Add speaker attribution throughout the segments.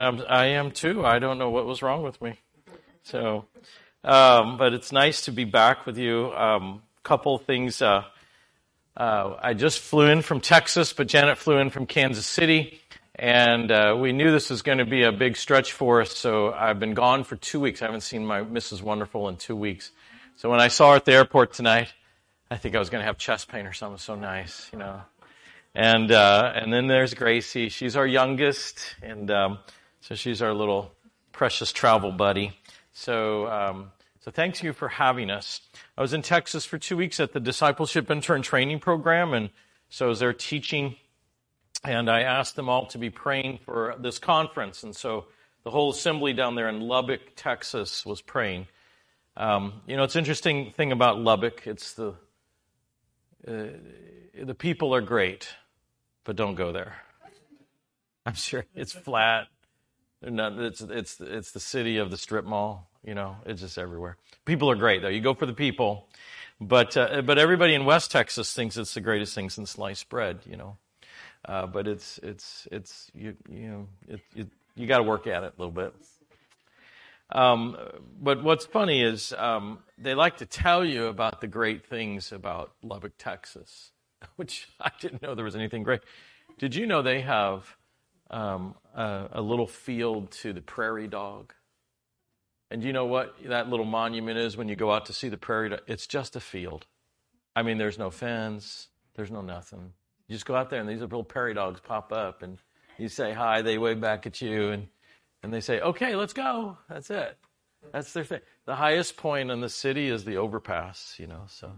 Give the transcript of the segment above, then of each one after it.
Speaker 1: Um, I am too. I don't know what was wrong with me. So, um, but it's nice to be back with you. Um, couple things. Uh, uh, I just flew in from Texas, but Janet flew in from Kansas City, and uh, we knew this was going to be a big stretch for us. So I've been gone for two weeks. I haven't seen my Mrs. Wonderful in two weeks. So when I saw her at the airport tonight, I think I was going to have chest pain or something. So nice, you know. And uh, and then there's Gracie. She's our youngest, and um, so she's our little precious travel buddy. So um, so thanks you for having us. I was in Texas for two weeks at the discipleship intern training program, and so I was there teaching. And I asked them all to be praying for this conference, and so the whole assembly down there in Lubbock, Texas, was praying. Um, you know, it's interesting thing about Lubbock. It's the uh, the people are great, but don't go there. I'm sure it's flat. Not, it's, it's, it's the city of the strip mall. You know, it's just everywhere. People are great, though. You go for the people. But, uh, but everybody in West Texas thinks it's the greatest thing since sliced bread, you know. Uh, but it's, it's, it's, you, you know, it, it, you got to work at it a little bit. Um, but what's funny is um, they like to tell you about the great things about Lubbock, Texas, which I didn't know there was anything great. Did you know they have um, a, a, little field to the prairie dog? And you know what that little monument is when you go out to see the prairie dog? It's just a field. I mean, there's no fence, there's no nothing. You just go out there and these little prairie dogs pop up and you say hi, they wave back at you, and, and they say, okay, let's go. That's it. That's their thing. The highest point in the city is the overpass, you know, so.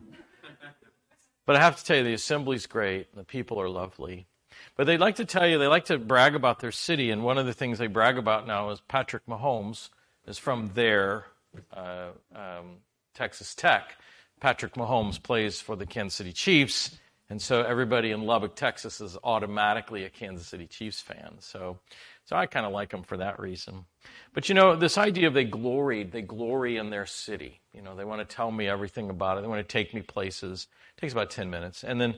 Speaker 1: But I have to tell you, the assembly's great. The people are lovely. But they like to tell you, they like to brag about their city. And one of the things they brag about now is Patrick Mahomes is from there, uh, um, Texas Tech. Patrick Mahomes plays for the Kansas City Chiefs. And so everybody in Lubbock, Texas is automatically a Kansas City Chiefs fan. So, so I kind of like them for that reason. But you know, this idea of they gloried, they glory in their city. You know, they want to tell me everything about it. They want to take me places. It takes about 10 minutes. And then,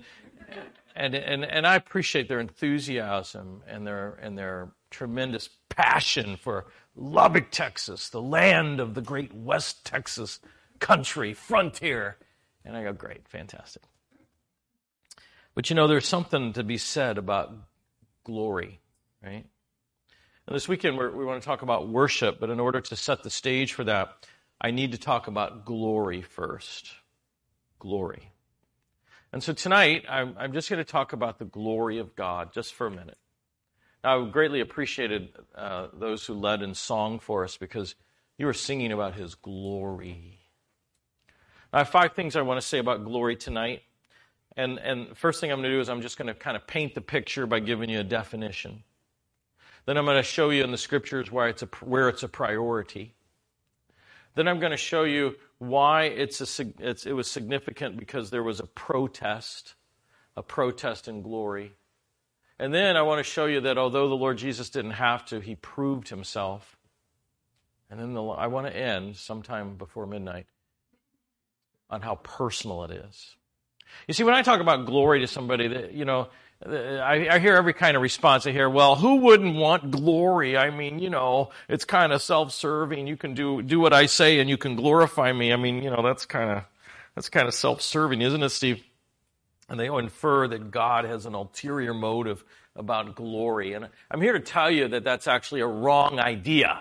Speaker 1: and, and, and I appreciate their enthusiasm and their, and their tremendous passion for Lubbock, Texas, the land of the great West Texas country, frontier. And I go, great, fantastic. But you know, there's something to be said about glory, right? And this weekend we want to talk about worship, but in order to set the stage for that, I need to talk about glory first. Glory. And so tonight, I'm, I'm just going to talk about the glory of God just for a minute. Now, I greatly appreciated uh, those who led in song for us because you were singing about His glory. Now, I have five things I want to say about glory tonight. And, and first thing I'm going to do is I'm just going to kind of paint the picture by giving you a definition. Then I'm going to show you in the scriptures where it's a, where it's a priority. Then I'm going to show you why it's a, it's, it was significant because there was a protest, a protest in glory. And then I want to show you that although the Lord Jesus didn't have to, he proved himself. And then the, I want to end sometime before midnight on how personal it is. You see, when I talk about glory to somebody, that you know, I, I, hear every kind of response. I hear, well, who wouldn't want glory? I mean, you know, it's kind of self-serving. You can do, do what I say and you can glorify me. I mean, you know, that's kind of, that's kind of self-serving, isn't it, Steve? And they infer that God has an ulterior motive about glory. And I'm here to tell you that that's actually a wrong idea.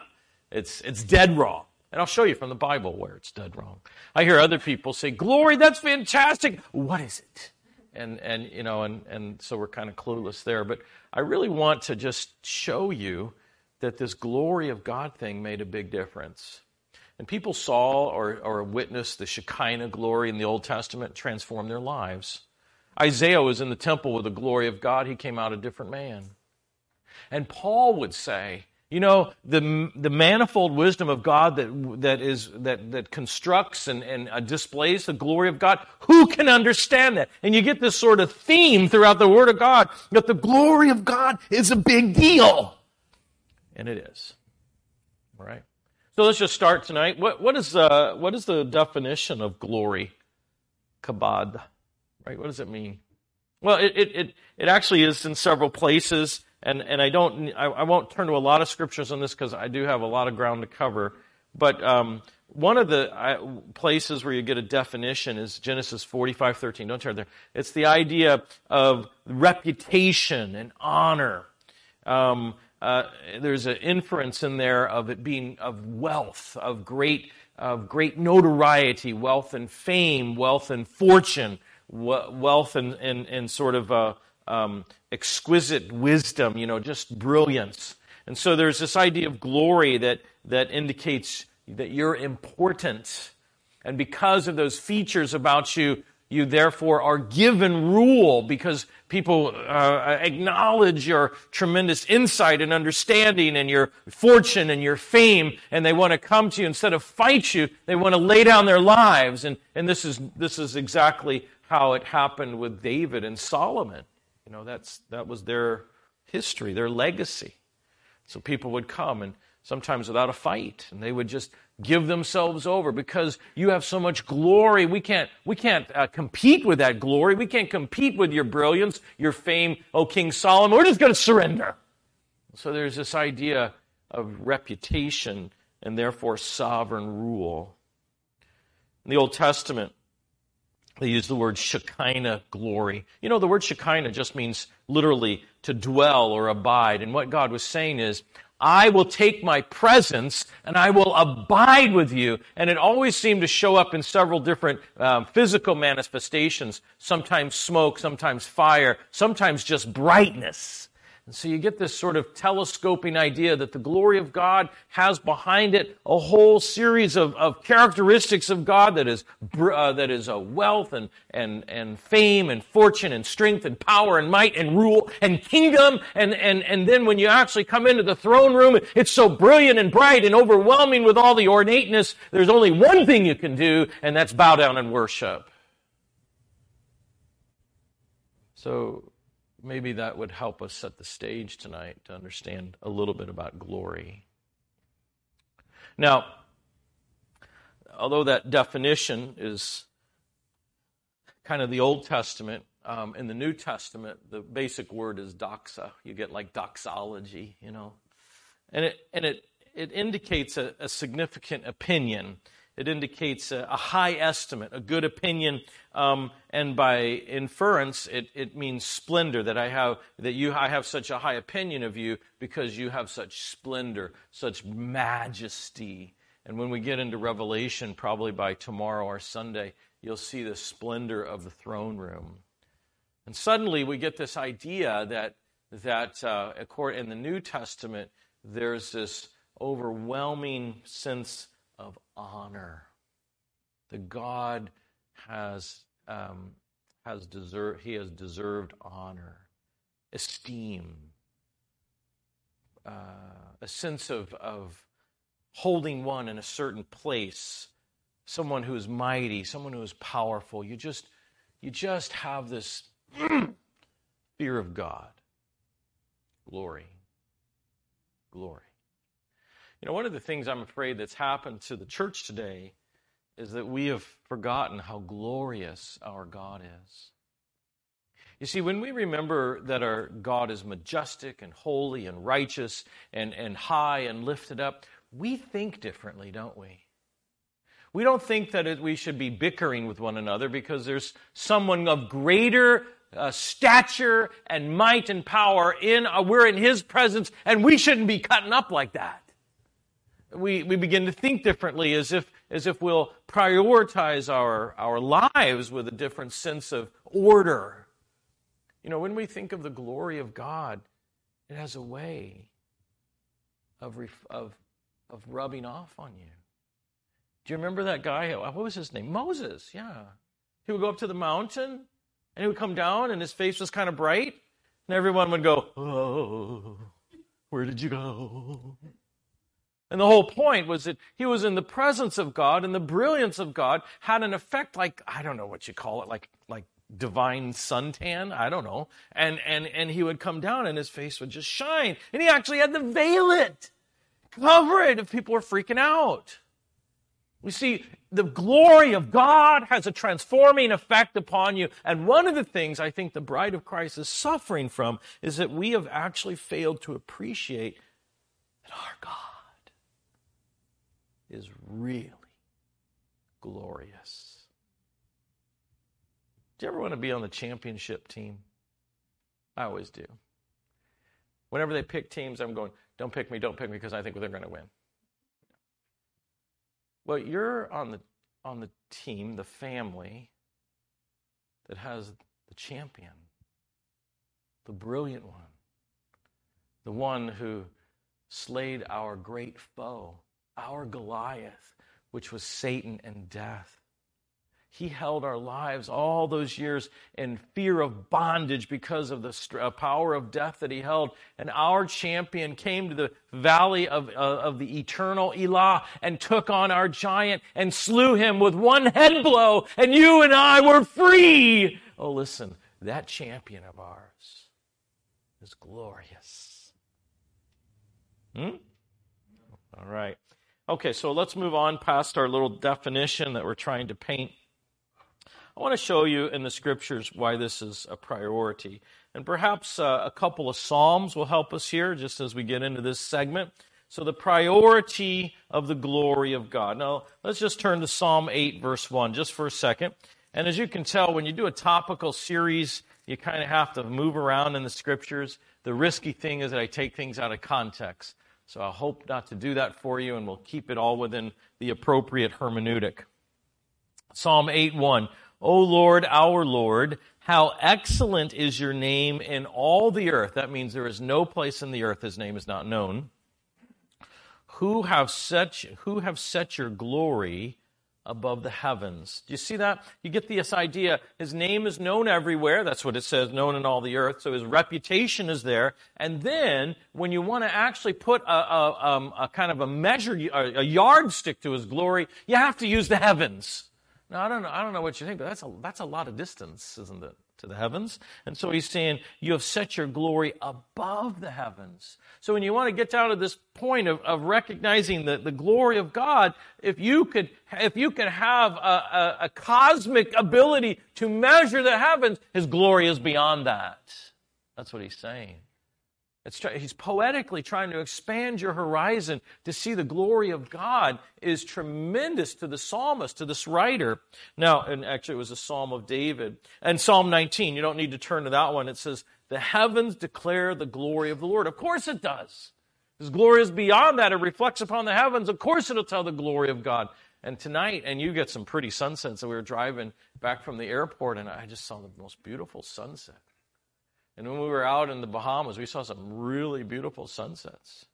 Speaker 1: It's, it's dead wrong. And I'll show you from the Bible where it's dead wrong. I hear other people say, glory, that's fantastic. What is it? And and you know and and so we're kind of clueless there. But i really want to just show you that this glory of god thing made a big difference. And people saw or, or witnessed the shekinah glory in the old testament transform their lives. Isaiah was in the temple with the glory of god. He came out a different man. And paul would say you know, the, the manifold wisdom of God that, that, is, that, that constructs and, and uh, displays the glory of God, who can understand that? And you get this sort of theme throughout the Word of God that the glory of God is a big deal. And it is. All right? So let's just start tonight. What, what, is, uh, what is the definition of glory? Kabod. Right? What does it mean? Well, it, it, it, it actually is in several places. And, and I don't, I, I won't turn to a lot of scriptures on this because I do have a lot of ground to cover. But um, one of the uh, places where you get a definition is Genesis 45, 13. Don't turn there. It's the idea of reputation and honor. Um, uh, there's an inference in there of it being of wealth, of great, of great notoriety, wealth and fame, wealth and fortune, wealth and, and, and sort of uh, um, exquisite wisdom, you know, just brilliance. And so there's this idea of glory that, that indicates that you're important. And because of those features about you, you therefore are given rule because people uh, acknowledge your tremendous insight and understanding and your fortune and your fame, and they want to come to you instead of fight you. They want to lay down their lives, and and this is this is exactly how it happened with David and Solomon. You know, that's that was their history, their legacy. So people would come and sometimes without a fight, and they would just give themselves over because you have so much glory. We can't, we can't uh, compete with that glory. We can't compete with your brilliance, your fame, O King Solomon. We're just going to surrender. So there's this idea of reputation and therefore sovereign rule. In the Old Testament, they use the word Shekinah glory. You know, the word Shekinah just means literally to dwell or abide. And what God was saying is, I will take my presence and I will abide with you. And it always seemed to show up in several different um, physical manifestations. Sometimes smoke, sometimes fire, sometimes just brightness. And so you get this sort of telescoping idea that the glory of God has behind it a whole series of, of characteristics of God that is, uh, that is a wealth and, and, and fame and fortune and strength and power and might and rule and kingdom. And, and, and then when you actually come into the throne room, it's so brilliant and bright and overwhelming with all the ornateness. There's only one thing you can do, and that's bow down and worship. So maybe that would help us set the stage tonight to understand a little bit about glory. Now, although that definition is kind of the Old Testament, um, in the New Testament, the basic word is doxa. You get like doxology, you know, and it and it it indicates a, a significant opinion it indicates a, a high estimate, a good opinion, um, and by inference, it, it means splendor. That I have that you I have such a high opinion of you because you have such splendor, such majesty. And when we get into Revelation, probably by tomorrow or Sunday, you'll see the splendor of the throne room. And suddenly we get this idea that that uh, in the New Testament, there's this overwhelming sense of honor. The God has um, has deserved he has deserved honor, esteem, uh, a sense of of holding one in a certain place, someone who is mighty, someone who is powerful. You just you just have this fear of God. Glory. Glory. You know, one of the things I'm afraid that's happened to the church today is that we have forgotten how glorious our God is. You see, when we remember that our God is majestic and holy and righteous and, and high and lifted up, we think differently, don't we? We don't think that it, we should be bickering with one another because there's someone of greater uh, stature and might and power in, uh, we're in his presence and we shouldn't be cutting up like that we, we begin to think differently as if, as if we'll prioritize our, our lives with a different sense of order. You know, when we think of the glory of God, it has a way of, of, of rubbing off on you. Do you remember that guy? What was his name? Moses, yeah. He would go up to the mountain and he would come down and his face was kind of bright. And everyone would go, Oh, where did you go? And the whole point was that he was in the presence of God and the brilliance of God had an effect like, I don't know what you call it, like, like divine suntan. I don't know. And, and, and he would come down and his face would just shine. And he actually had to veil it, cover it if people were freaking out. We see, the glory of God has a transforming effect upon you. And one of the things I think the bride of Christ is suffering from is that we have actually failed to appreciate that our God is really glorious. Do you ever want to be on the championship team? I always do. Whenever they pick teams, I'm going, don't pick me, don't pick me, because I think they're going to win. Well, you're on the on the team, the family that has the champion, the brilliant one, the one who slayed our great foe, our Goliath, which was Satan and death. He held our lives all those years in fear of bondage because of the uh, power of death that he held. And our champion came to the valley of, uh, of the eternal Elah and took on our giant and slew him with one head blow. And you and I were free. Oh, listen, that champion of ours is glorious. Hmm? All right. Okay, so let's move on past our little definition that we're trying to paint I want to show you in the scriptures why this is a priority. And perhaps uh, a couple of Psalms will help us here just as we get into this segment. So, the priority of the glory of God. Now, let's just turn to Psalm 8, verse 1, just for a second. And as you can tell, when you do a topical series, you kind of have to move around in the scriptures. The risky thing is that I take things out of context. So, I hope not to do that for you, and we'll keep it all within the appropriate hermeneutic. Psalm 8, 1. O Lord, our Lord, how excellent is your name in all the earth. That means there is no place in the earth his name is not known. Who have set, who have set your glory above the heavens. Do you see that? You get this idea. His name is known everywhere. That's what it says, known in all the earth. So his reputation is there. And then when you want to actually put a, a, um, a kind of a measure, a yardstick to his glory, you have to use the heavens. Now, I don't know, I don't know what you think, but that's a, that's a lot of distance, isn't it, to the heavens? And so he's saying, you have set your glory above the heavens. So when you want to get down to this point of, of recognizing the, the glory of God, if you could, if you could have a, a, a cosmic ability to measure the heavens, his glory is beyond that. That's what he's saying. He's poetically trying to expand your horizon to see the glory of God is tremendous to the psalmist, to this writer. Now, and actually it was a psalm of David. And Psalm 19, you don't need to turn to that one. It says, the heavens declare the glory of the Lord. Of course it does. His glory is beyond that. It reflects upon the heavens. Of course it'll tell the glory of God. And tonight, and you get some pretty sunsets. So we were driving back from the airport and I just saw the most beautiful sunset. And when we were out in the Bahamas, we saw some really beautiful sunsets.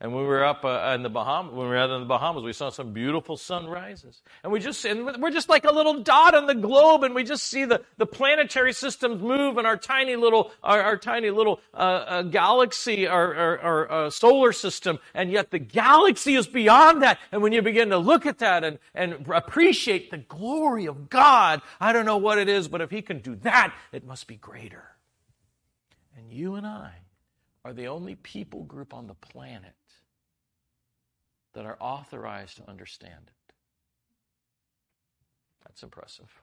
Speaker 1: And when we were up uh, in the Bahamas, when we were out in the Bahamas, we saw some beautiful sunrises. And we just, and we're just like a little dot on the globe, and we just see the, the planetary systems move, and our tiny little, our, our tiny little uh, uh, galaxy, our, our, our uh, solar system, and yet the galaxy is beyond that. And when you begin to look at that and, and appreciate the glory of God, I don't know what it is, but if He can do that, it must be greater. And you and I are the only people group on the planet that are authorized to understand it. That's impressive.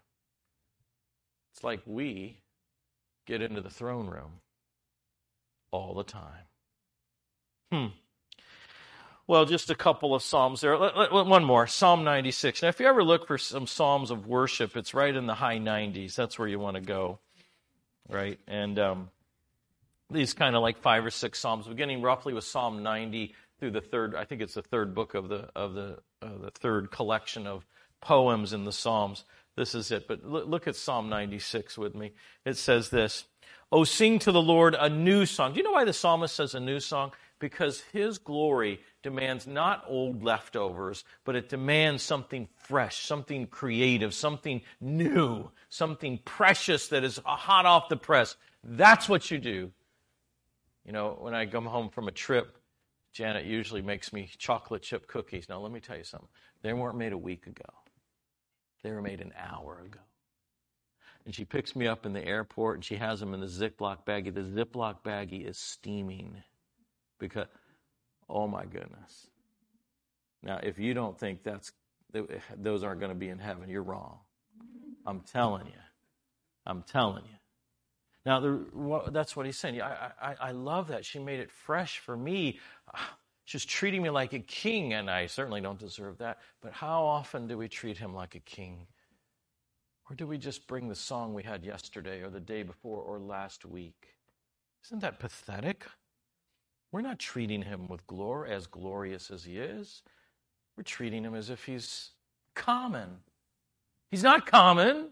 Speaker 1: It's like we get into the throne room all the time. Hmm. Well, just a couple of Psalms there. One more, Psalm 96. Now, if you ever look for some Psalms of worship, it's right in the high 90s. That's where you want to go, right? And um, these kind of like five or six psalms, beginning roughly with Psalm 90 through the third. I think it's the third book of the of the uh, the third collection of poems in the Psalms. This is it. But look, look at Psalm 96 with me. It says this: "Oh, sing to the Lord a new song." Do you know why the psalmist says a new song? Because his glory demands not old leftovers, but it demands something fresh, something creative, something new, something precious that is hot off the press. That's what you do you know, when I come home from a trip, Janet usually makes me chocolate chip cookies. Now, let me tell you something. They weren't made a week ago, they were made an hour ago. And she picks me up in the airport and she has them in the Ziploc baggie. The Ziploc baggie is steaming because, oh my goodness. Now, if you don't think that's those aren't going to be in heaven. You're wrong. I'm telling you. I'm telling you. Now, the, that's what he's saying. I, I, I love that. She made it fresh for me. She's treating me like a king, and I certainly don't deserve that. But how often do we treat him like a king? Or do we just bring the song we had yesterday, or the day before, or last week? Isn't that pathetic? We're not treating him with glory as glorious as he is. We're treating him as if he's common. He's not common.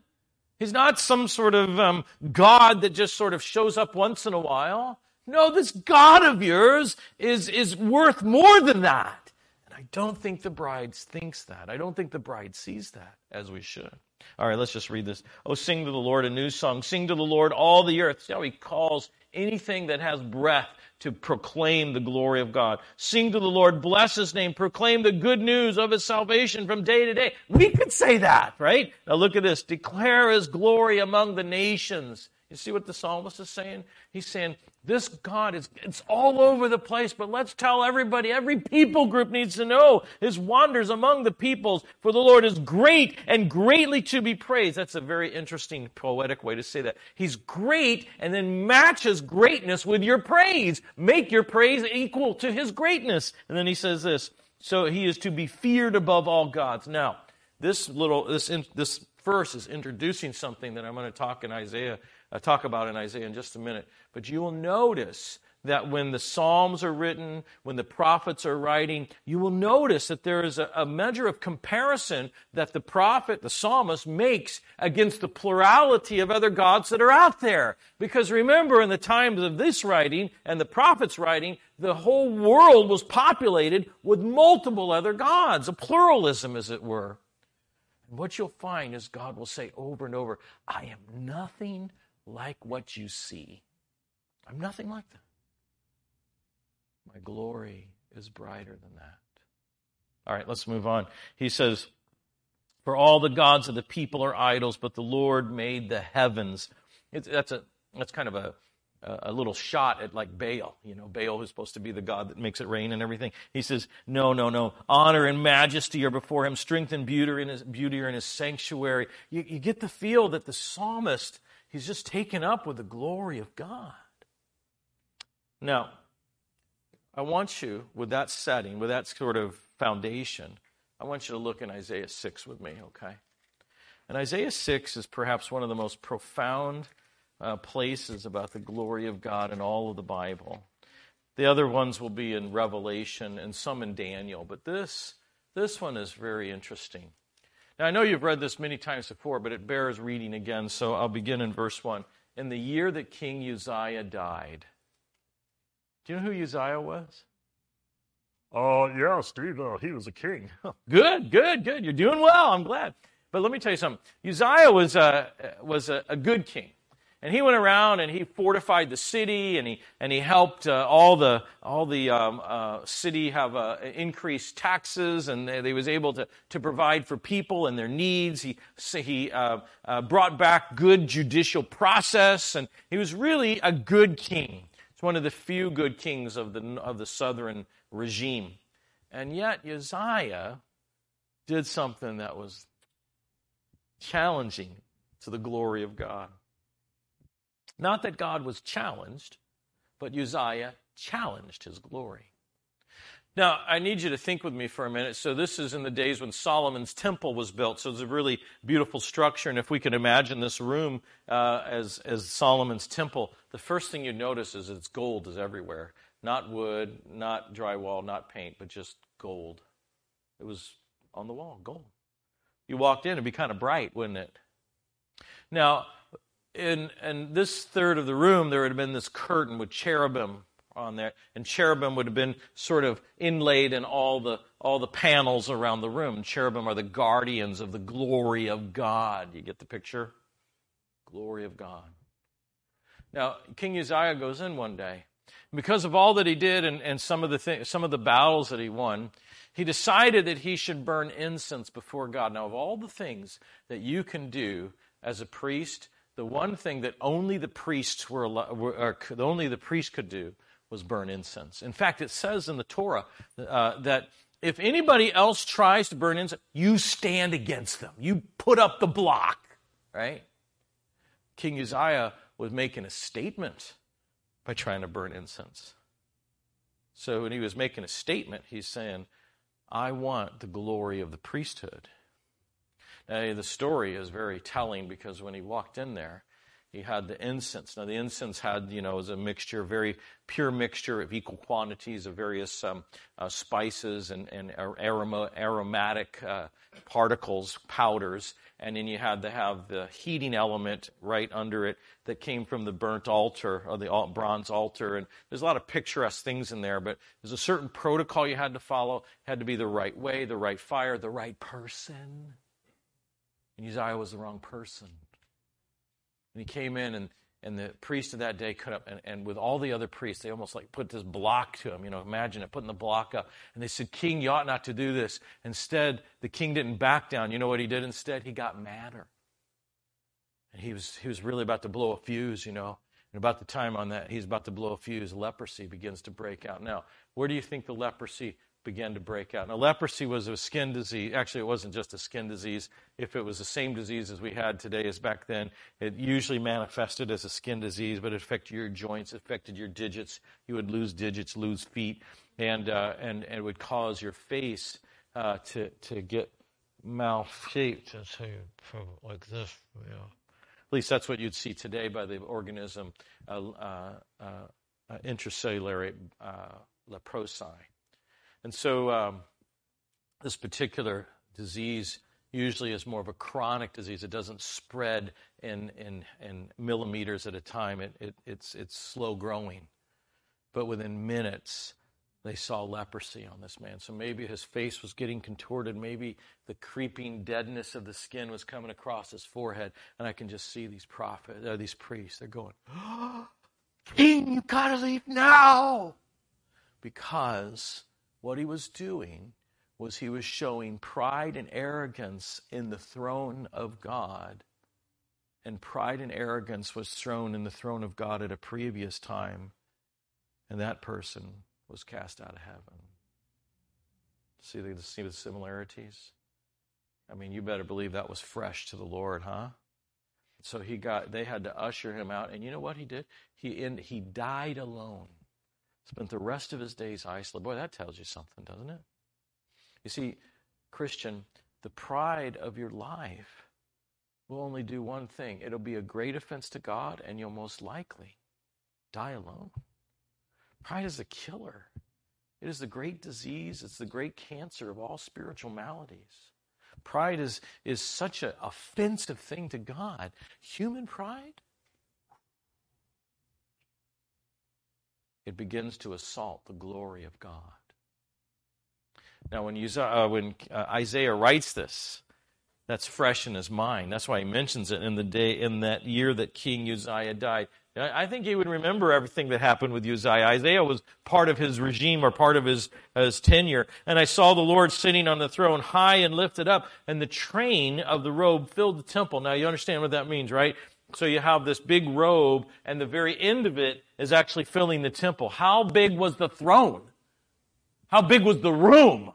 Speaker 1: He's not some sort of um, God that just sort of shows up once in a while. No, this God of yours is, is worth more than that. And I don't think the bride thinks that. I don't think the bride sees that as we should. All right, let's just read this. Oh, sing to the Lord a new song. Sing to the Lord all the earth. See how he calls anything that has breath to proclaim the glory of God. Sing to the Lord, bless his name, proclaim the good news of his salvation from day to day. We could say that, right? Now look at this. Declare his glory among the nations. You see what the psalmist is saying? He's saying, this God is, it's all over the place, but let's tell everybody, every people group needs to know his wonders among the peoples, for the Lord is great and greatly to be praised. That's a very interesting poetic way to say that. He's great and then matches greatness with your praise. Make your praise equal to his greatness. And then he says this, so he is to be feared above all gods. Now, this little, this, this verse is introducing something that I'm going to talk in Isaiah I'll talk about in Isaiah in just a minute. But you will notice that when the Psalms are written, when the prophets are writing, you will notice that there is a, a, measure of comparison that the prophet, the psalmist, makes against the plurality of other gods that are out there. Because remember, in the times of this writing and the prophet's writing, the whole world was populated with multiple other gods, a pluralism, as it were. And what you'll find is God will say over and over, I am nothing like what you see. I'm nothing like that. My glory is brighter than that. All right, let's move on. He says, For all the gods of the people are idols, but the Lord made the heavens. It's, that's, a, that's kind of a, a little shot at like Baal, you know, Baal who's supposed to be the God that makes it rain and everything. He says, no, no, no. Honor and majesty are before him. Strength and beauty are in his, beauty are in his sanctuary. You, you get the feel that the psalmist He's just taken up with the glory of God. Now, I want you, with that setting, with that sort of foundation, I want you to look in Isaiah 6 with me, okay? And Isaiah 6 is perhaps one of the most profound uh, places about the glory of God in all of the Bible. The other ones will be in Revelation and some in Daniel, but this, this one is very interesting. Now, I know you've read this many times before, but it bears reading again, so I'll begin in verse 1. In the year that King Uzziah died. Do you know who Uzziah was?
Speaker 2: Uh, yeah, Steve, uh, he was a king.
Speaker 1: good, good, good. You're doing well. I'm glad. But let me tell you something. Uzziah was a, was a, a good king. And he went around and he fortified the city and he, and he helped uh, all the, all the um, uh, city have uh, increased taxes and they, they, was able to, to provide for people and their needs. He, he uh, uh, brought back good judicial process and he was really a good king. It's one of the few good kings of the, of the southern regime. And yet Uzziah did something that was challenging to the glory of God. Not that God was challenged, but Uzziah challenged his glory. Now, I need you to think with me for a minute. So, this is in the days when Solomon's temple was built. So, it's a really beautiful structure. And if we can imagine this room uh, as, as Solomon's temple, the first thing you notice is it's gold is everywhere. Not wood, not drywall, not paint, but just gold. It was on the wall, gold. You walked in, it'd be kind of bright, wouldn't it? Now, in, in this third of the room, there would have been this curtain with cherubim on there, and cherubim would have been sort of inlaid in all the all the panels around the room. Cherubim are the guardians of the glory of God. You get the picture? Glory of God. Now, King Uzziah goes in one day. Because of all that he did and, and some of the th- some of the battles that he won, he decided that he should burn incense before God. Now, of all the things that you can do as a priest the one thing that only the priests were, were only the priest could do was burn incense. In fact, it says in the Torah uh, that if anybody else tries to burn incense, you stand against them. You put up the block, right? King Uzziah was making a statement by trying to burn incense. So when he was making a statement, he's saying, I want the glory of the priesthood. Now, the story is very telling because when he walked in there, he had the incense. Now, the incense had, you know, was a mixture, very pure mixture of equal quantities of various um, uh, spices and, and aroma, aromatic uh, particles, powders. And then you had to have the heating element right under it that came from the burnt altar or the bronze altar. And there's a lot of picturesque things in there, but there's a certain protocol you had to follow. It had to be the right way, the right fire, the right person. And Uzziah was the wrong person. And he came in, and, and the priest of that day cut up, and, and with all the other priests, they almost like put this block to him. You know, imagine it, putting the block up. And they said, King, you ought not to do this. Instead, the king didn't back down. You know what he did instead? He got madder. And he was, he was really about to blow a fuse, you know. And about the time on that, he's about to blow a fuse, leprosy begins to break out. Now, where do you think the leprosy began to break out. Now, leprosy was a skin disease. Actually, it wasn't just a skin disease. If it was the same disease as we had today as back then, it usually manifested as a skin disease, but it affected your joints, affected your digits. You would lose digits, lose feet, and, uh, and, and it would cause your face uh, to, to get. That's how you like this. Yeah. At least that's what you'd see today by the organism uh, uh, uh intracellular uh, leprosi. And so um, this particular disease usually is more of a chronic disease. It doesn't spread in, in, in millimeters at a time, it, it, it's, it's slow growing. But within minutes, they saw leprosy on this man. So maybe his face was getting contorted. Maybe the creeping deadness of the skin was coming across his forehead. And I can just see these prophets, uh, these priests. They're going, oh, King, you gotta leave now. Because what he was doing was he was showing pride and arrogance in the throne of God. And pride and arrogance was thrown in the throne of God at a previous time. And that person was cast out of heaven. See the, see the similarities? I mean, you better believe that was fresh to the Lord, huh? So he got, they had to usher him out. And you know what he did? He, in, he died alone spent the rest of his days isolated. Boy, that tells you something, doesn't it? You see, Christian, the pride of your life will only do one thing it'll be a great offense to God, and you'll most likely die alone. Pride is a killer. It is the great disease, it's the great cancer of all spiritual maladies. Pride is, is such an offensive thing to God. Human pride, it begins to assault the glory of God. Now, when, uh, when uh, Isaiah writes this, that's fresh in his mind. That's why he mentions it in the day in that year that King Uzziah died. I think he would remember everything that happened with Uzziah. Isaiah was part of his regime or part of his, his tenure. And I saw the Lord sitting on the throne high and lifted up, and the train of the robe filled the temple. Now you understand what that means, right? So you have this big robe, and the very end of it is actually filling the temple. How big was the throne? How big was the room?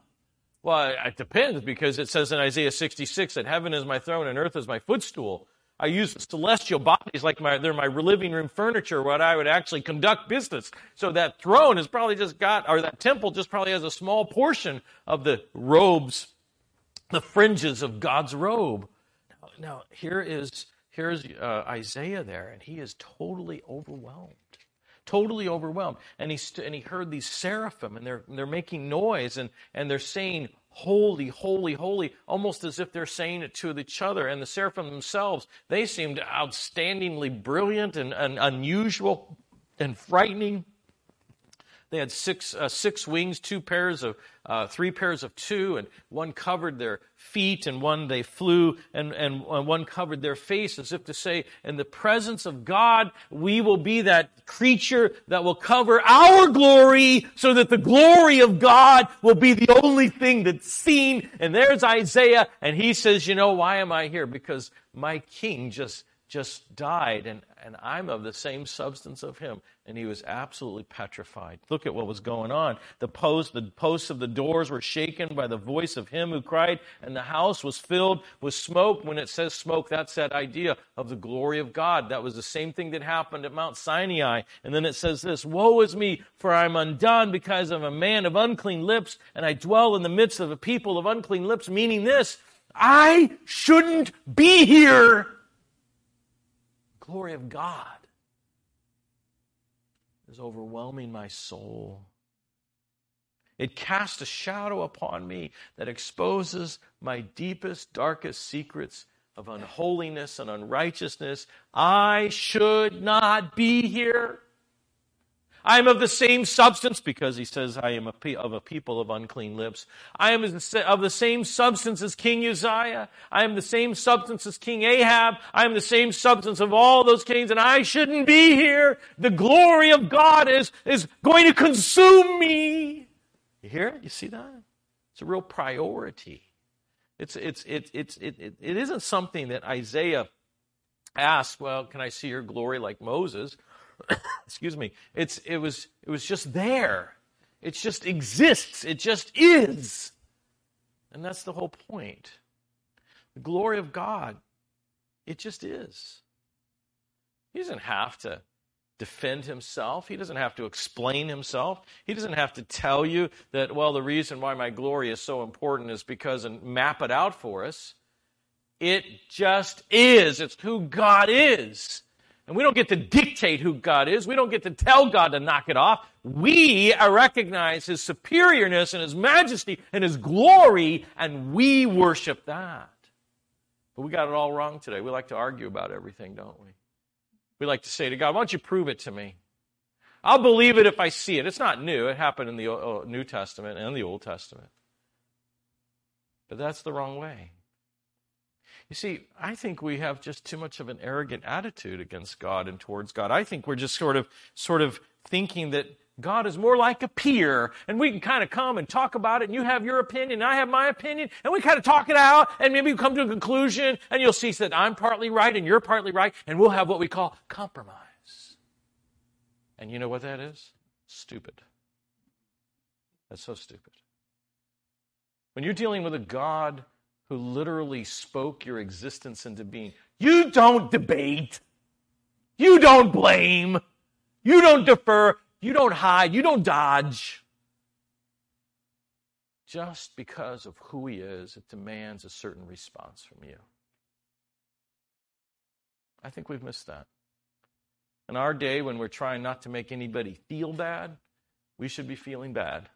Speaker 1: Well, it depends because it says in Isaiah 66 that heaven is my throne and earth is my footstool. I use celestial bodies like my, they're my living room furniture where I would actually conduct business. So that throne has probably just got, or that temple just probably has a small portion of the robes, the fringes of God's robe. Now, now here is here's uh, Isaiah there, and he is totally overwhelmed. Totally overwhelmed. And he, st- and he heard these seraphim, and they're, they're making noise, and, and they're saying, Holy, holy, holy, almost as if they're saying it to each other. And the seraphim themselves, they seemed outstandingly brilliant and, and unusual and frightening. They had six, uh, six wings, two pairs of, uh, three pairs of two, and one covered their feet, and one they flew, and, and one covered their face, as if to say, in the presence of God, we will be that creature that will cover our glory, so that the glory of God will be the only thing that's seen. And there's Isaiah, and he says, you know, why am I here? Because my king just just died, and, and I'm of the same substance of him. And he was absolutely petrified. Look at what was going on. The post, the posts of the doors were shaken by the voice of him who cried, and the house was filled with smoke. When it says smoke, that's that idea of the glory of God. That was the same thing that happened at Mount Sinai. And then it says this, Woe is me, for I'm undone because I'm a man of unclean lips, and I dwell in the midst of a people of unclean lips, meaning this, I shouldn't be here glory of God is overwhelming my soul. It casts a shadow upon me that exposes my deepest, darkest secrets of unholiness and unrighteousness. I should not be here. I am of the same substance, because he says, I am of a people of unclean lips. I am of the same substance as King Uzziah. I am the same substance as King Ahab. I am the same substance of all those kings, and I shouldn't be here. The glory of God is, is going to consume me. You hear it? You see that? It's a real priority. It's, it's, it's, it's, it, it, it isn't something that Isaiah asked, well, can I see your glory like Moses? excuse me, it's, it, was, it was just there. It just exists. It just is. And that's the whole point. The glory of God, it just is. He doesn't have to defend himself. He doesn't have to explain himself. He doesn't have to tell you that, well, the reason why my glory is so important is because, and map it out for us. It just is. It's who God is. And we don't get to dictate who God is. We don't get to tell God to knock it off. We recognize His superiorness and His majesty and His glory, and we worship that. But we got it all wrong today. We like to argue about everything, don't we? We like to say to God, why don't you prove it to me? I'll believe it if I see it. It's not new. It happened in the uh, New Testament and the Old Testament. But that's the wrong way. You see, I think we have just too much of an arrogant attitude against God and towards God. I think we're just sort of, sort of thinking that God is more like a peer, and we can kind of come and talk about it, and you have your opinion, and I have my opinion, and we kind of talk it out, and maybe we come to a conclusion, and you'll see that I'm partly right and you're partly right, and we'll have what we call compromise. And you know what that is? Stupid. That's so stupid. When you're dealing with a God who literally spoke your existence into being. You don't debate. You don't blame. You don't defer. You don't hide. You don't dodge. Just because of who he is, it demands a certain response from you. I think we've missed that. In our day, when we're trying not to make anybody feel bad, we should be feeling bad.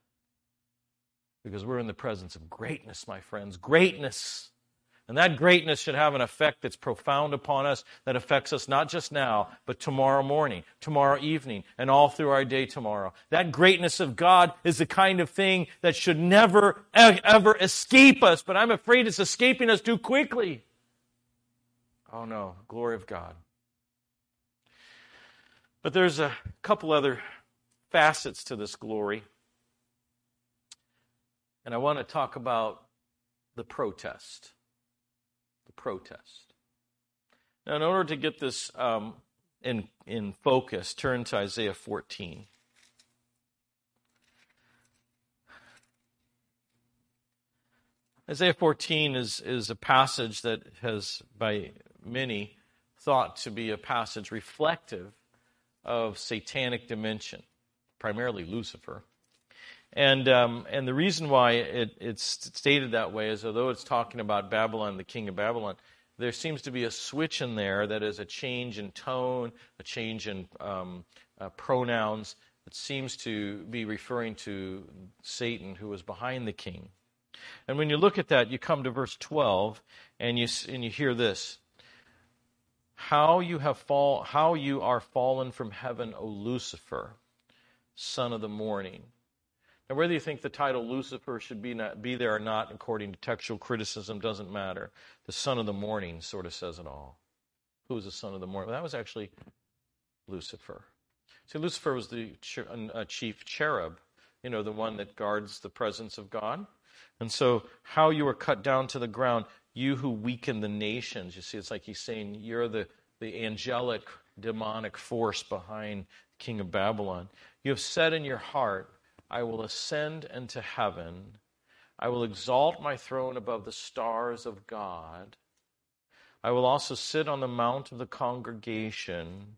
Speaker 1: Because we're in the presence of greatness, my friends. Greatness. And that greatness should have an effect that's profound upon us, that affects us not just now, but tomorrow morning, tomorrow evening, and all through our day tomorrow. That greatness of God is the kind of thing that should never, ever escape us, but I'm afraid it's escaping us too quickly. Oh no, glory of God. But there's a couple other facets to this glory. And I want to talk about the protest. The protest. Now, in order to get this um, in, in focus, turn to Isaiah 14. Isaiah 14 is, is a passage that has, by many, thought to be a passage reflective of satanic dimension, primarily Lucifer. And, um, and the reason why it, it's stated that way is although it's talking about Babylon, the king of Babylon, there seems to be a switch in there that is a change in tone, a change in um, uh, pronouns that seems to be referring to Satan, who was behind the king. And when you look at that, you come to verse 12 and you, and you hear this. How you have fall, how you are fallen from heaven, O Lucifer, son of the morning. And whether you think the title Lucifer should be, not, be there or not, according to textual criticism, doesn't matter. The son of the morning sort of says it all. Who was the son of the morning? Well, that was actually Lucifer. See, Lucifer was the chief cherub, you know, the one that guards the presence of God. And so, how you were cut down to the ground, you who weaken the nations. You see, it's like he's saying, you're the, the angelic demonic force behind the king of Babylon. You have said in your heart, I will ascend into heaven. I will exalt my throne above the stars of God. I will also sit on the mount of the congregation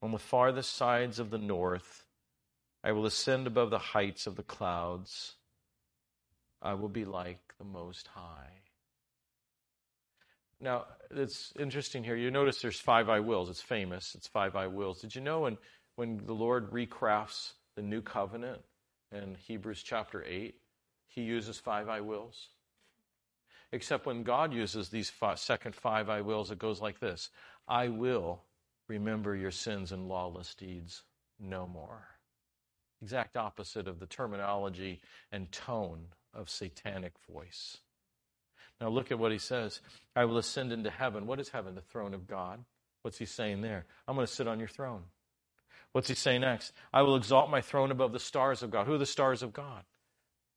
Speaker 1: on the farthest sides of the north. I will ascend above the heights of the clouds. I will be like the Most High. Now, it's interesting here. You notice there's five I wills. It's famous. It's five I wills. Did you know when, when the Lord recrafts the new covenant in Hebrews chapter 8, he uses five I wills? Except when God uses these five, second five I wills, it goes like this I will remember your sins and lawless deeds no more. Exact opposite of the terminology and tone of satanic voice. Now look at what he says. I will ascend into heaven. What is heaven? The throne of God. What's he saying there? I'm going to sit on your throne. What's he say next? I will exalt my throne above the stars of God. Who are the stars of God?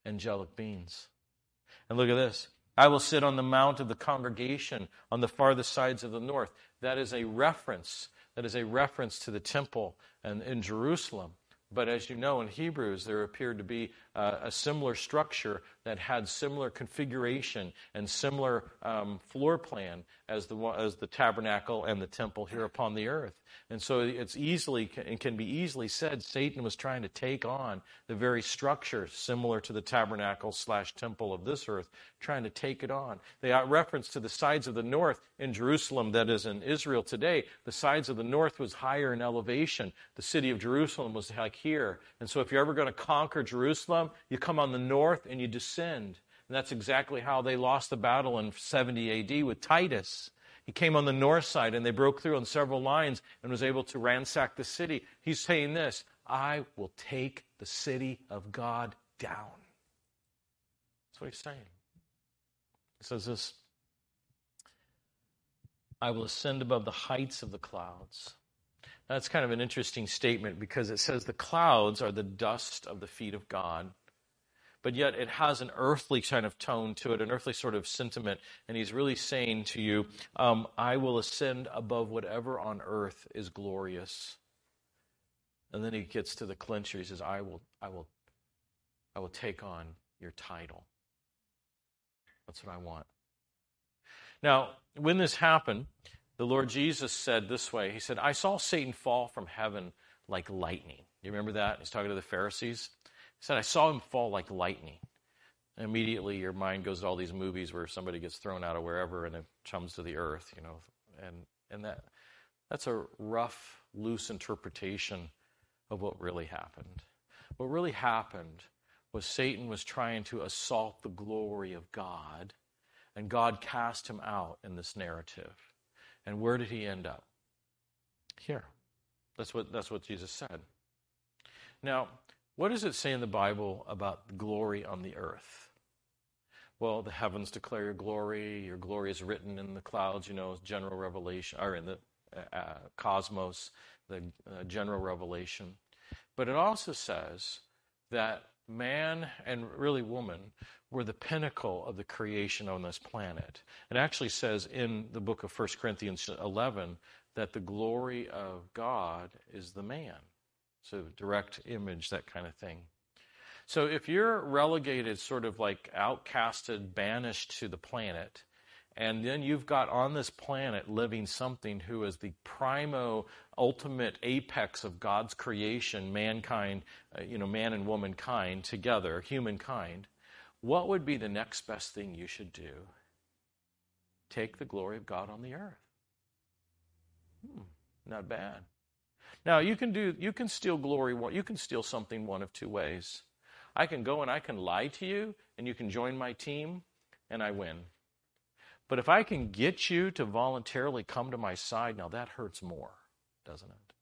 Speaker 1: Angelic beings. And look at this. I will sit on the mount of the congregation on the farthest sides of the north. That is a reference. That is a reference to the temple and in Jerusalem. But as you know, in Hebrews, there appeared to be uh, a similar structure that had similar configuration and similar um, floor plan as the, as the tabernacle and the temple here upon the earth. And so it's easily, it can be easily said Satan was trying to take on the very structure similar to the tabernacle slash temple of this earth, trying to take it on. They reference to the sides of the north in Jerusalem, that is in Israel today. The sides of the north was higher in elevation. The city of Jerusalem was like here. And so if you're ever going to conquer Jerusalem, you come on the north and you descend. And that's exactly how they lost the battle in 70 AD with Titus. He came on the north side and they broke through on several lines and was able to ransack the city. He's saying this I will take the city of God down. That's what he's saying. He says this I will ascend above the heights of the clouds. That's kind of an interesting statement because it says the clouds are the dust of the feet of God but yet it has an earthly kind of tone to it, an earthly sort of sentiment. And he's really saying to you, um, I will ascend above whatever on earth is glorious. And then he gets to the clincher. He says, I will, I will, I will take on your title. That's what I want. Now, when this happened, the Lord Jesus said this way He said, I saw Satan fall from heaven like lightning. You remember that? He's talking to the Pharisees He said, I saw him fall like lightning. And immediately your mind goes to all these movies where somebody gets thrown out of wherever and it comes to the earth, you know. And, and that, that's a rough, loose interpretation of what really happened. What really happened was Satan was trying to assault the glory of God, and God cast him out in this narrative. And where did he end up? Here. That's what, that's what Jesus said. Now, what does it say in the Bible about glory on the earth? Well, the heavens declare your glory. Your glory is written in the clouds, you know, general revelation, or in the uh, uh, cosmos, the uh, general revelation. But it also says that man and really woman were the pinnacle of the creation on this planet. It actually says in the book of 1 Corinthians 11 that the glory of God is the man. So, direct image, that kind of thing. So, if you're relegated, sort of like outcasted, banished to the planet, and then you've got on this planet living something who is the primo, ultimate apex of God's creation, mankind, uh, you know, man and womankind together, humankind, what would be the next best thing you should do? Take the glory of God on the earth. Hmm, not bad. Now you can do you can steal glory you can steal something one of two ways. I can go and I can lie to you and you can join my team and I win. But if I can get you to voluntarily come to my side, now that hurts more, doesn't it?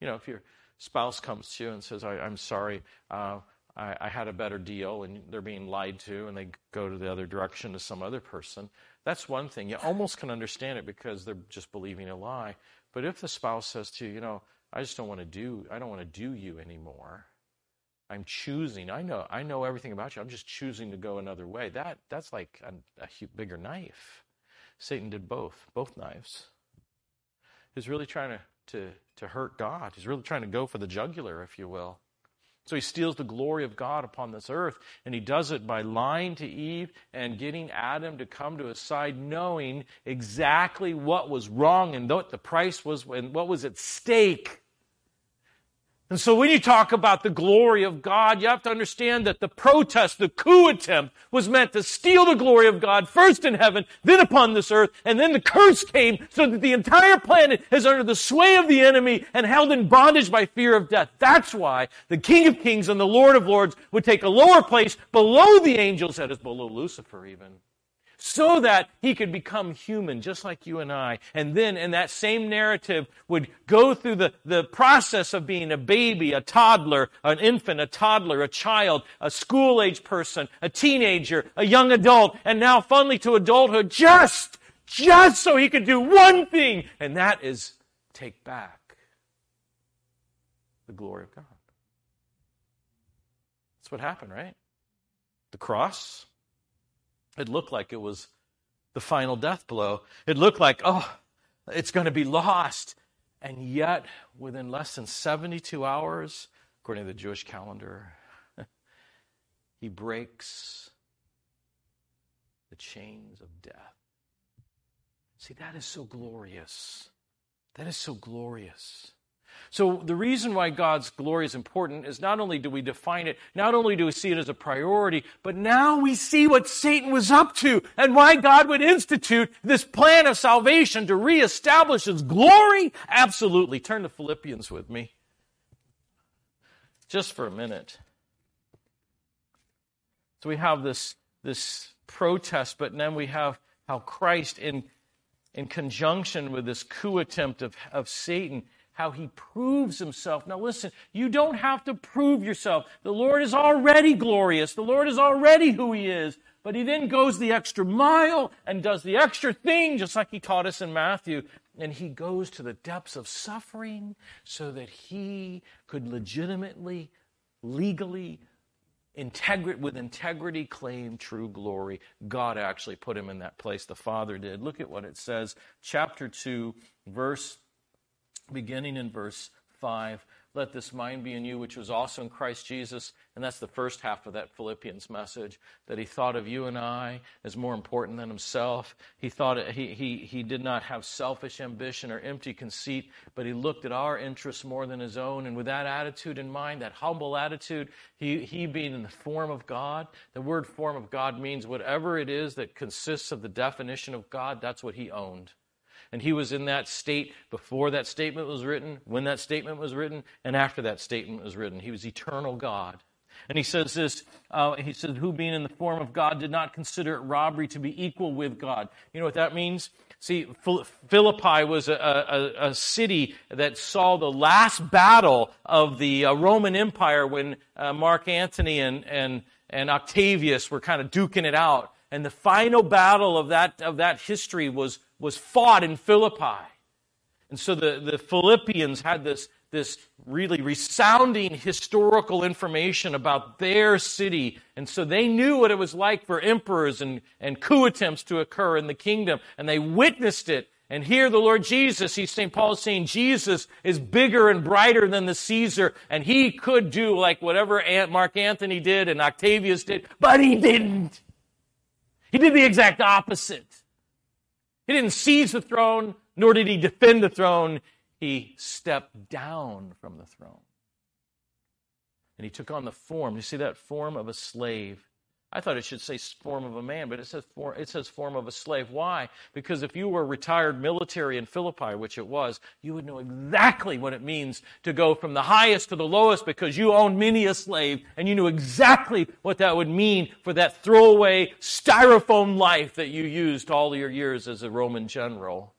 Speaker 1: You know, if your spouse comes to you and says, I, am sorry, uh, I, I, had a better deal, and they're being lied to, and they go to the other direction to some other person, that's one thing. You almost can understand it because they're just believing a lie. But if the spouse says to you, you know, I just don't want to do, I don't want to do you anymore. I'm choosing. I know, I know everything about you. I'm just choosing to go another way. That, that's like a, a bigger knife. Satan did both, both knives. He's really trying to, to, to hurt God. He's really trying to go for the jugular, if you will. So he steals the glory of God upon this earth, and he does it by lying to Eve and getting Adam to come to his side, knowing exactly what was wrong and what the price was and what was at stake. And so when you talk about the glory of God, you have to understand that the protest, the coup attempt, was meant to steal the glory of God first in heaven, then upon this earth, and then the curse came so that the entire planet is under the sway of the enemy and held in bondage by fear of death. That's why the King of Kings and the Lord of Lords would take a lower place below the angels, that is below Lucifer even so that he could become human, just like you and I. And then in that same narrative would go through the, the process of being a baby, a toddler, an infant, a toddler, a child, a school age person, a teenager, a young adult, and now finally to adulthood just, just so he could do one thing, and that is take back the glory of God. That's what happened, right? The cross, it looked like it was the final death blow. It looked like, oh, it's going to be lost. And yet, within less than 72 hours, according to the Jewish calendar, he breaks the chains of death. See, that is so glorious. That is so glorious. So, the reason why God's glory is important is not only do we define it, not only do we see it as a priority, but now we see what Satan was up to and why God would institute this plan of salvation to reestablish his glory. Absolutely. Turn to Philippians with me. Just for a minute. So, we have this, this protest, but then we have how Christ, in, in conjunction with this coup attempt of, of Satan, how he proves himself. Now, listen, you don't have to prove yourself. The Lord is already glorious, the Lord is already who he is. But he then goes the extra mile and does the extra thing, just like he taught us in Matthew. And he goes to the depths of suffering so that he could legitimately, legally, integri- with integrity claim true glory. God actually put him in that place. The Father did. Look at what it says, chapter 2, verse beginning in verse 5. Let this mind be in you, which was also in Christ Jesus. And that's the first half of that Philippians message that he thought of you and I as more important than himself. He thought he, he, he did not have selfish ambition or empty conceit, but he looked at our interests more than his own. And with that attitude in mind, that humble attitude, he, he being in the form of God, the word form of God means whatever it is that consists of the definition of God, that's what he owned. And he was in that state before that statement was written, when that statement was written, and after that statement was written. He was eternal God. And he says this, uh, he said, who being in the form of God did not consider it robbery to be equal with God. You know what that means? See, Philippi was a, a, a city that saw the last battle of the uh, Roman Empire when uh, Mark Antony and, and, and Octavius were kind of duking it out. And the final battle of that, of that history was was fought in Philippi. And so the, the Philippians had this, this really resounding historical information about their city. And so they knew what it was like for emperors and, and coup attempts to occur in the kingdom. And they witnessed it. And here the Lord Jesus, he's St. Paul is saying Jesus is bigger and brighter than the Caesar. And he could do like whatever Mark Antony did and Octavius did, but he didn't. He did the exact opposite. He didn't seize the throne, nor did he defend the throne. He stepped down from the throne. And he took on the form. You see that form of a slave. I thought it should say form of a man, but it says form, it says form of a slave. Why? Because if you were retired military in Philippi, which it was, you would know exactly what it means to go from the highest to the lowest because you owned many a slave and you knew exactly what that would mean for that throwaway styrofoam life that you used all your years as a Roman general.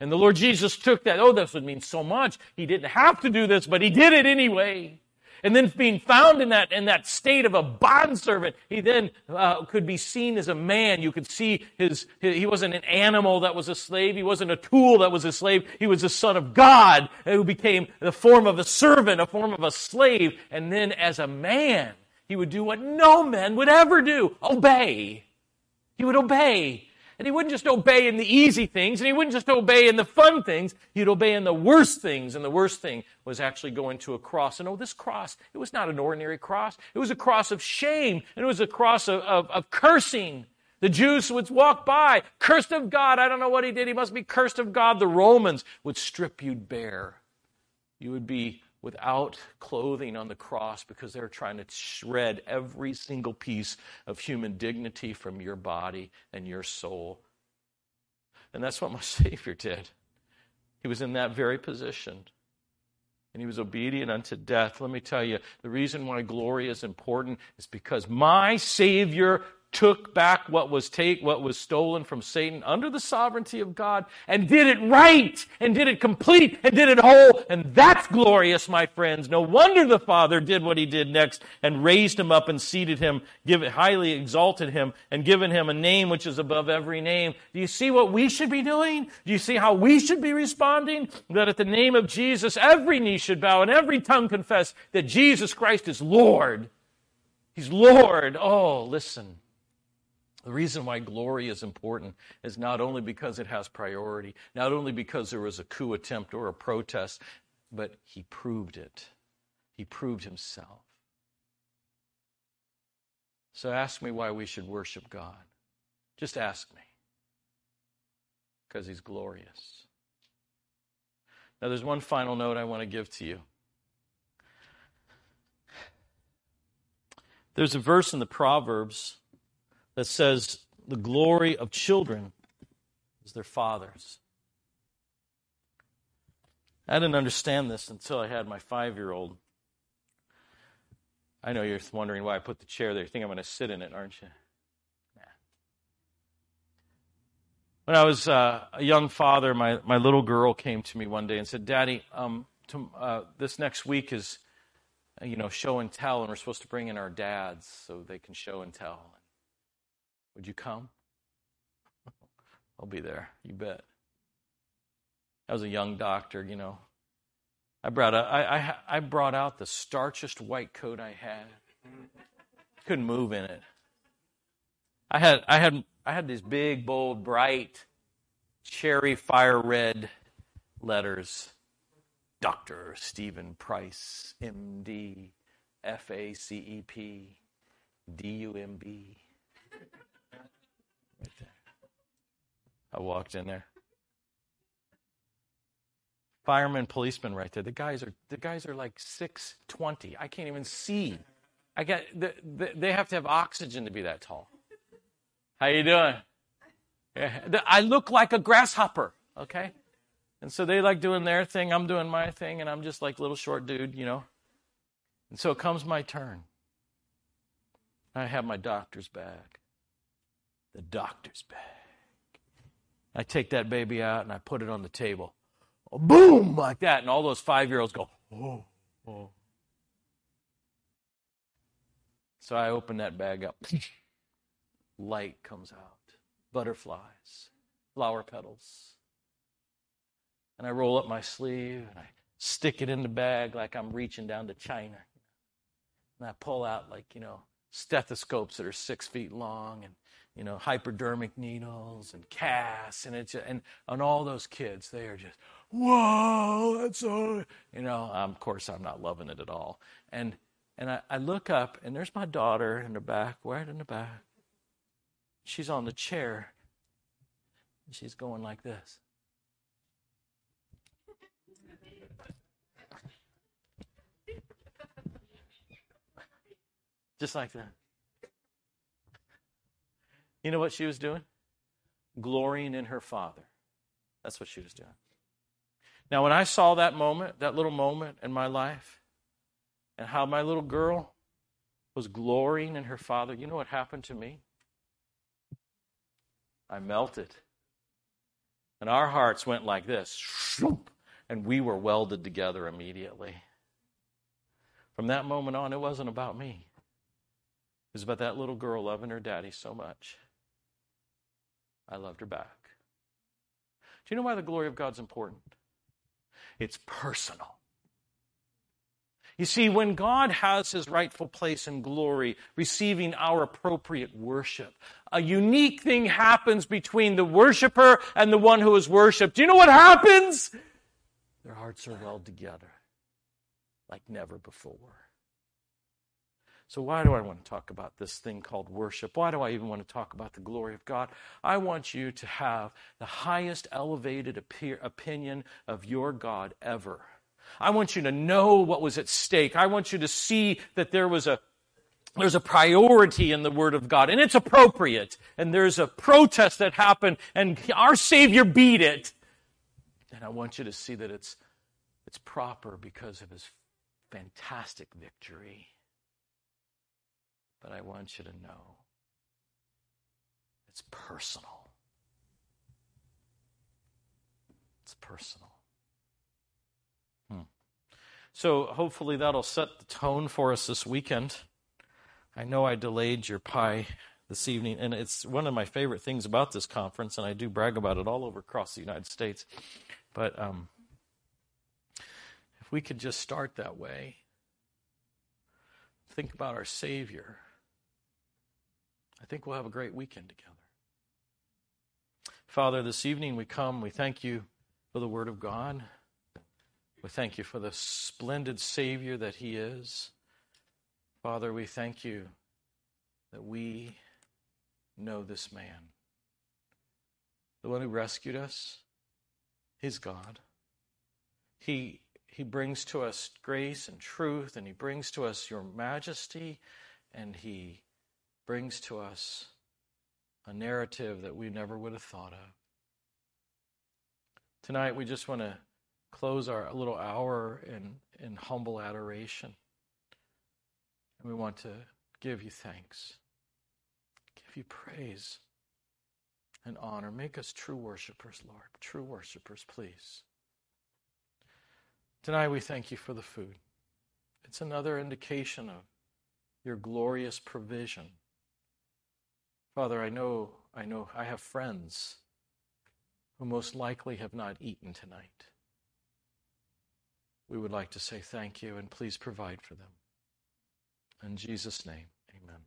Speaker 1: And the Lord Jesus took that. Oh, this would mean so much. He didn't have to do this, but he did it anyway. And then being found in that, in that state of a bondservant, he then uh, could be seen as a man. You could see his, his, he wasn't an animal that was a slave. He wasn't a tool that was a slave. He was the son of God who became the form of a servant, a form of a slave. And then as a man, he would do what no man would ever do. Obey. He would obey. And he wouldn't just obey in the easy things, and he wouldn't just obey in the fun things. He'd obey in the worst things. And the worst thing was actually going to a cross. And oh, this cross, it was not an ordinary cross. It was a cross of shame, and it was a cross of, of, of cursing. The Jews would walk by, cursed of God. I don't know what he did. He must be cursed of God. The Romans would strip you bare. You would be without clothing on the cross because they're trying to shred every single piece of human dignity from your body and your soul. And that's what my Savior did. He was in that very position. And he was obedient unto death. Let me tell you, the reason why glory is important is because my Savior took back what was take what was stolen from Satan under the sovereignty of God and did it right and did it complete and did it whole. And that's glorious my friends. No wonder the father did what he did next and raised him up and seated him give highly exalted him and given him a name which is above every name. Do you see what we should be doing? Do you see how we should be responding? That at the name of Jesus every knee should bow and every tongue confess that Jesus Christ is Lord. He's Lord. Oh listen the reason why glory is important is not only because it has priority, not only because there was a coup attempt or a protest, but he proved it. He proved himself. So ask me why we should worship God. Just ask me. Because he's glorious. Now, there's one final note I want to give to you. There's a verse in the Proverbs that says the glory of children is their fathers. I didn't understand this until I had my five year old. I know you're wondering why I put the chair there. You think I'm going to sit in it, aren't you? Nah. When I was uh, a young father, my, my little girl came to me one day and said, Daddy, um, to, uh, this next week is, you know, show and tell, and we're supposed to bring in our dads so they can show and tell. Would you come? I'll be there. You bet. I was a young doctor, you know. I brought out, I, I, I brought out the starchiest white coat I had. Couldn't move in it. I had I had I had these big, bold, bright, cherry fire red letters. Dr. Stephen Price, MD, FACEP, DUMB. Right there. I walked in there. Fireman, policemen, right there. The guys are the guys are like six twenty. I can't even see. I got the, the, they have to have oxygen to be that tall. How you doing? Yeah. I look like a grasshopper. Okay, and so they like doing their thing. I'm doing my thing, and I'm just like little short dude, you know. And so it comes my turn. I have my doctor's bag the doctor's bag. I take that baby out and I put it on the table. Boom, like that. And all those five year olds go, oh, oh. So I open that bag up. Light comes out, butterflies, flower petals. And I roll up my sleeve and I stick it in the bag like I'm reaching down to China. And I pull out, like, you know, stethoscopes that are six feet long and you know, hypodermic needles and casts, and it's and on all those kids, they are just, whoa, that's so, you know. Um, of course, I'm not loving it at all, and and I, I look up, and there's my daughter in the back, right in the back. She's on the chair, and she's going like this. Just like that. You know what she was doing? Glorying in her father. That's what she was doing. Now, when I saw that moment, that little moment in my life, and how my little girl was glorying in her father, you know what happened to me? I melted. And our hearts went like this, and we were welded together immediately. From that moment on, it wasn't about me. It was about that little girl loving her daddy so much. I loved her back. Do you know why the glory of God's important? It's personal. You see, when God has his rightful place in glory, receiving our appropriate worship, a unique thing happens between the worshiper and the one who is worshiped. Do you know what happens? Their hearts are weld together like never before. So, why do I want to talk about this thing called worship? Why do I even want to talk about the glory of God? I want you to have the highest elevated opinion of your God ever. I want you to know what was at stake. I want you to see that there was a there's a priority in the Word of God, and it's appropriate. And there's a protest that happened, and our Savior beat it. And I want you to see that it's, it's proper because of His fantastic victory. But I want you to know it's personal. It's personal. Hmm. So hopefully that'll set the tone for us this weekend. I know I delayed your pie this evening, and it's one of my favorite things about this conference, and I do brag about it all over across the United States. But um, if we could just start that way, think about our Savior, I think we'll have a great weekend together. Father, this evening we come, we thank you for the Word of God. We thank you for the splendid Savior that He is. Father, we thank you that we know this man. The one who rescued us, He's God. He he brings to us grace and truth, and He brings to us your majesty, and He brings to us a narrative that we never would have thought of. Tonight, we just want to close our little hour in, in humble adoration. And we want to give you thanks, give you praise and honor. Make us true worshipers, Lord. True worshipers, please. Tonight we thank you for the food. It's another indication of your glorious provision. Father, I know I know I have friends who most likely have not eaten tonight. We would like to say thank you and please provide for them. In Jesus' name, amen.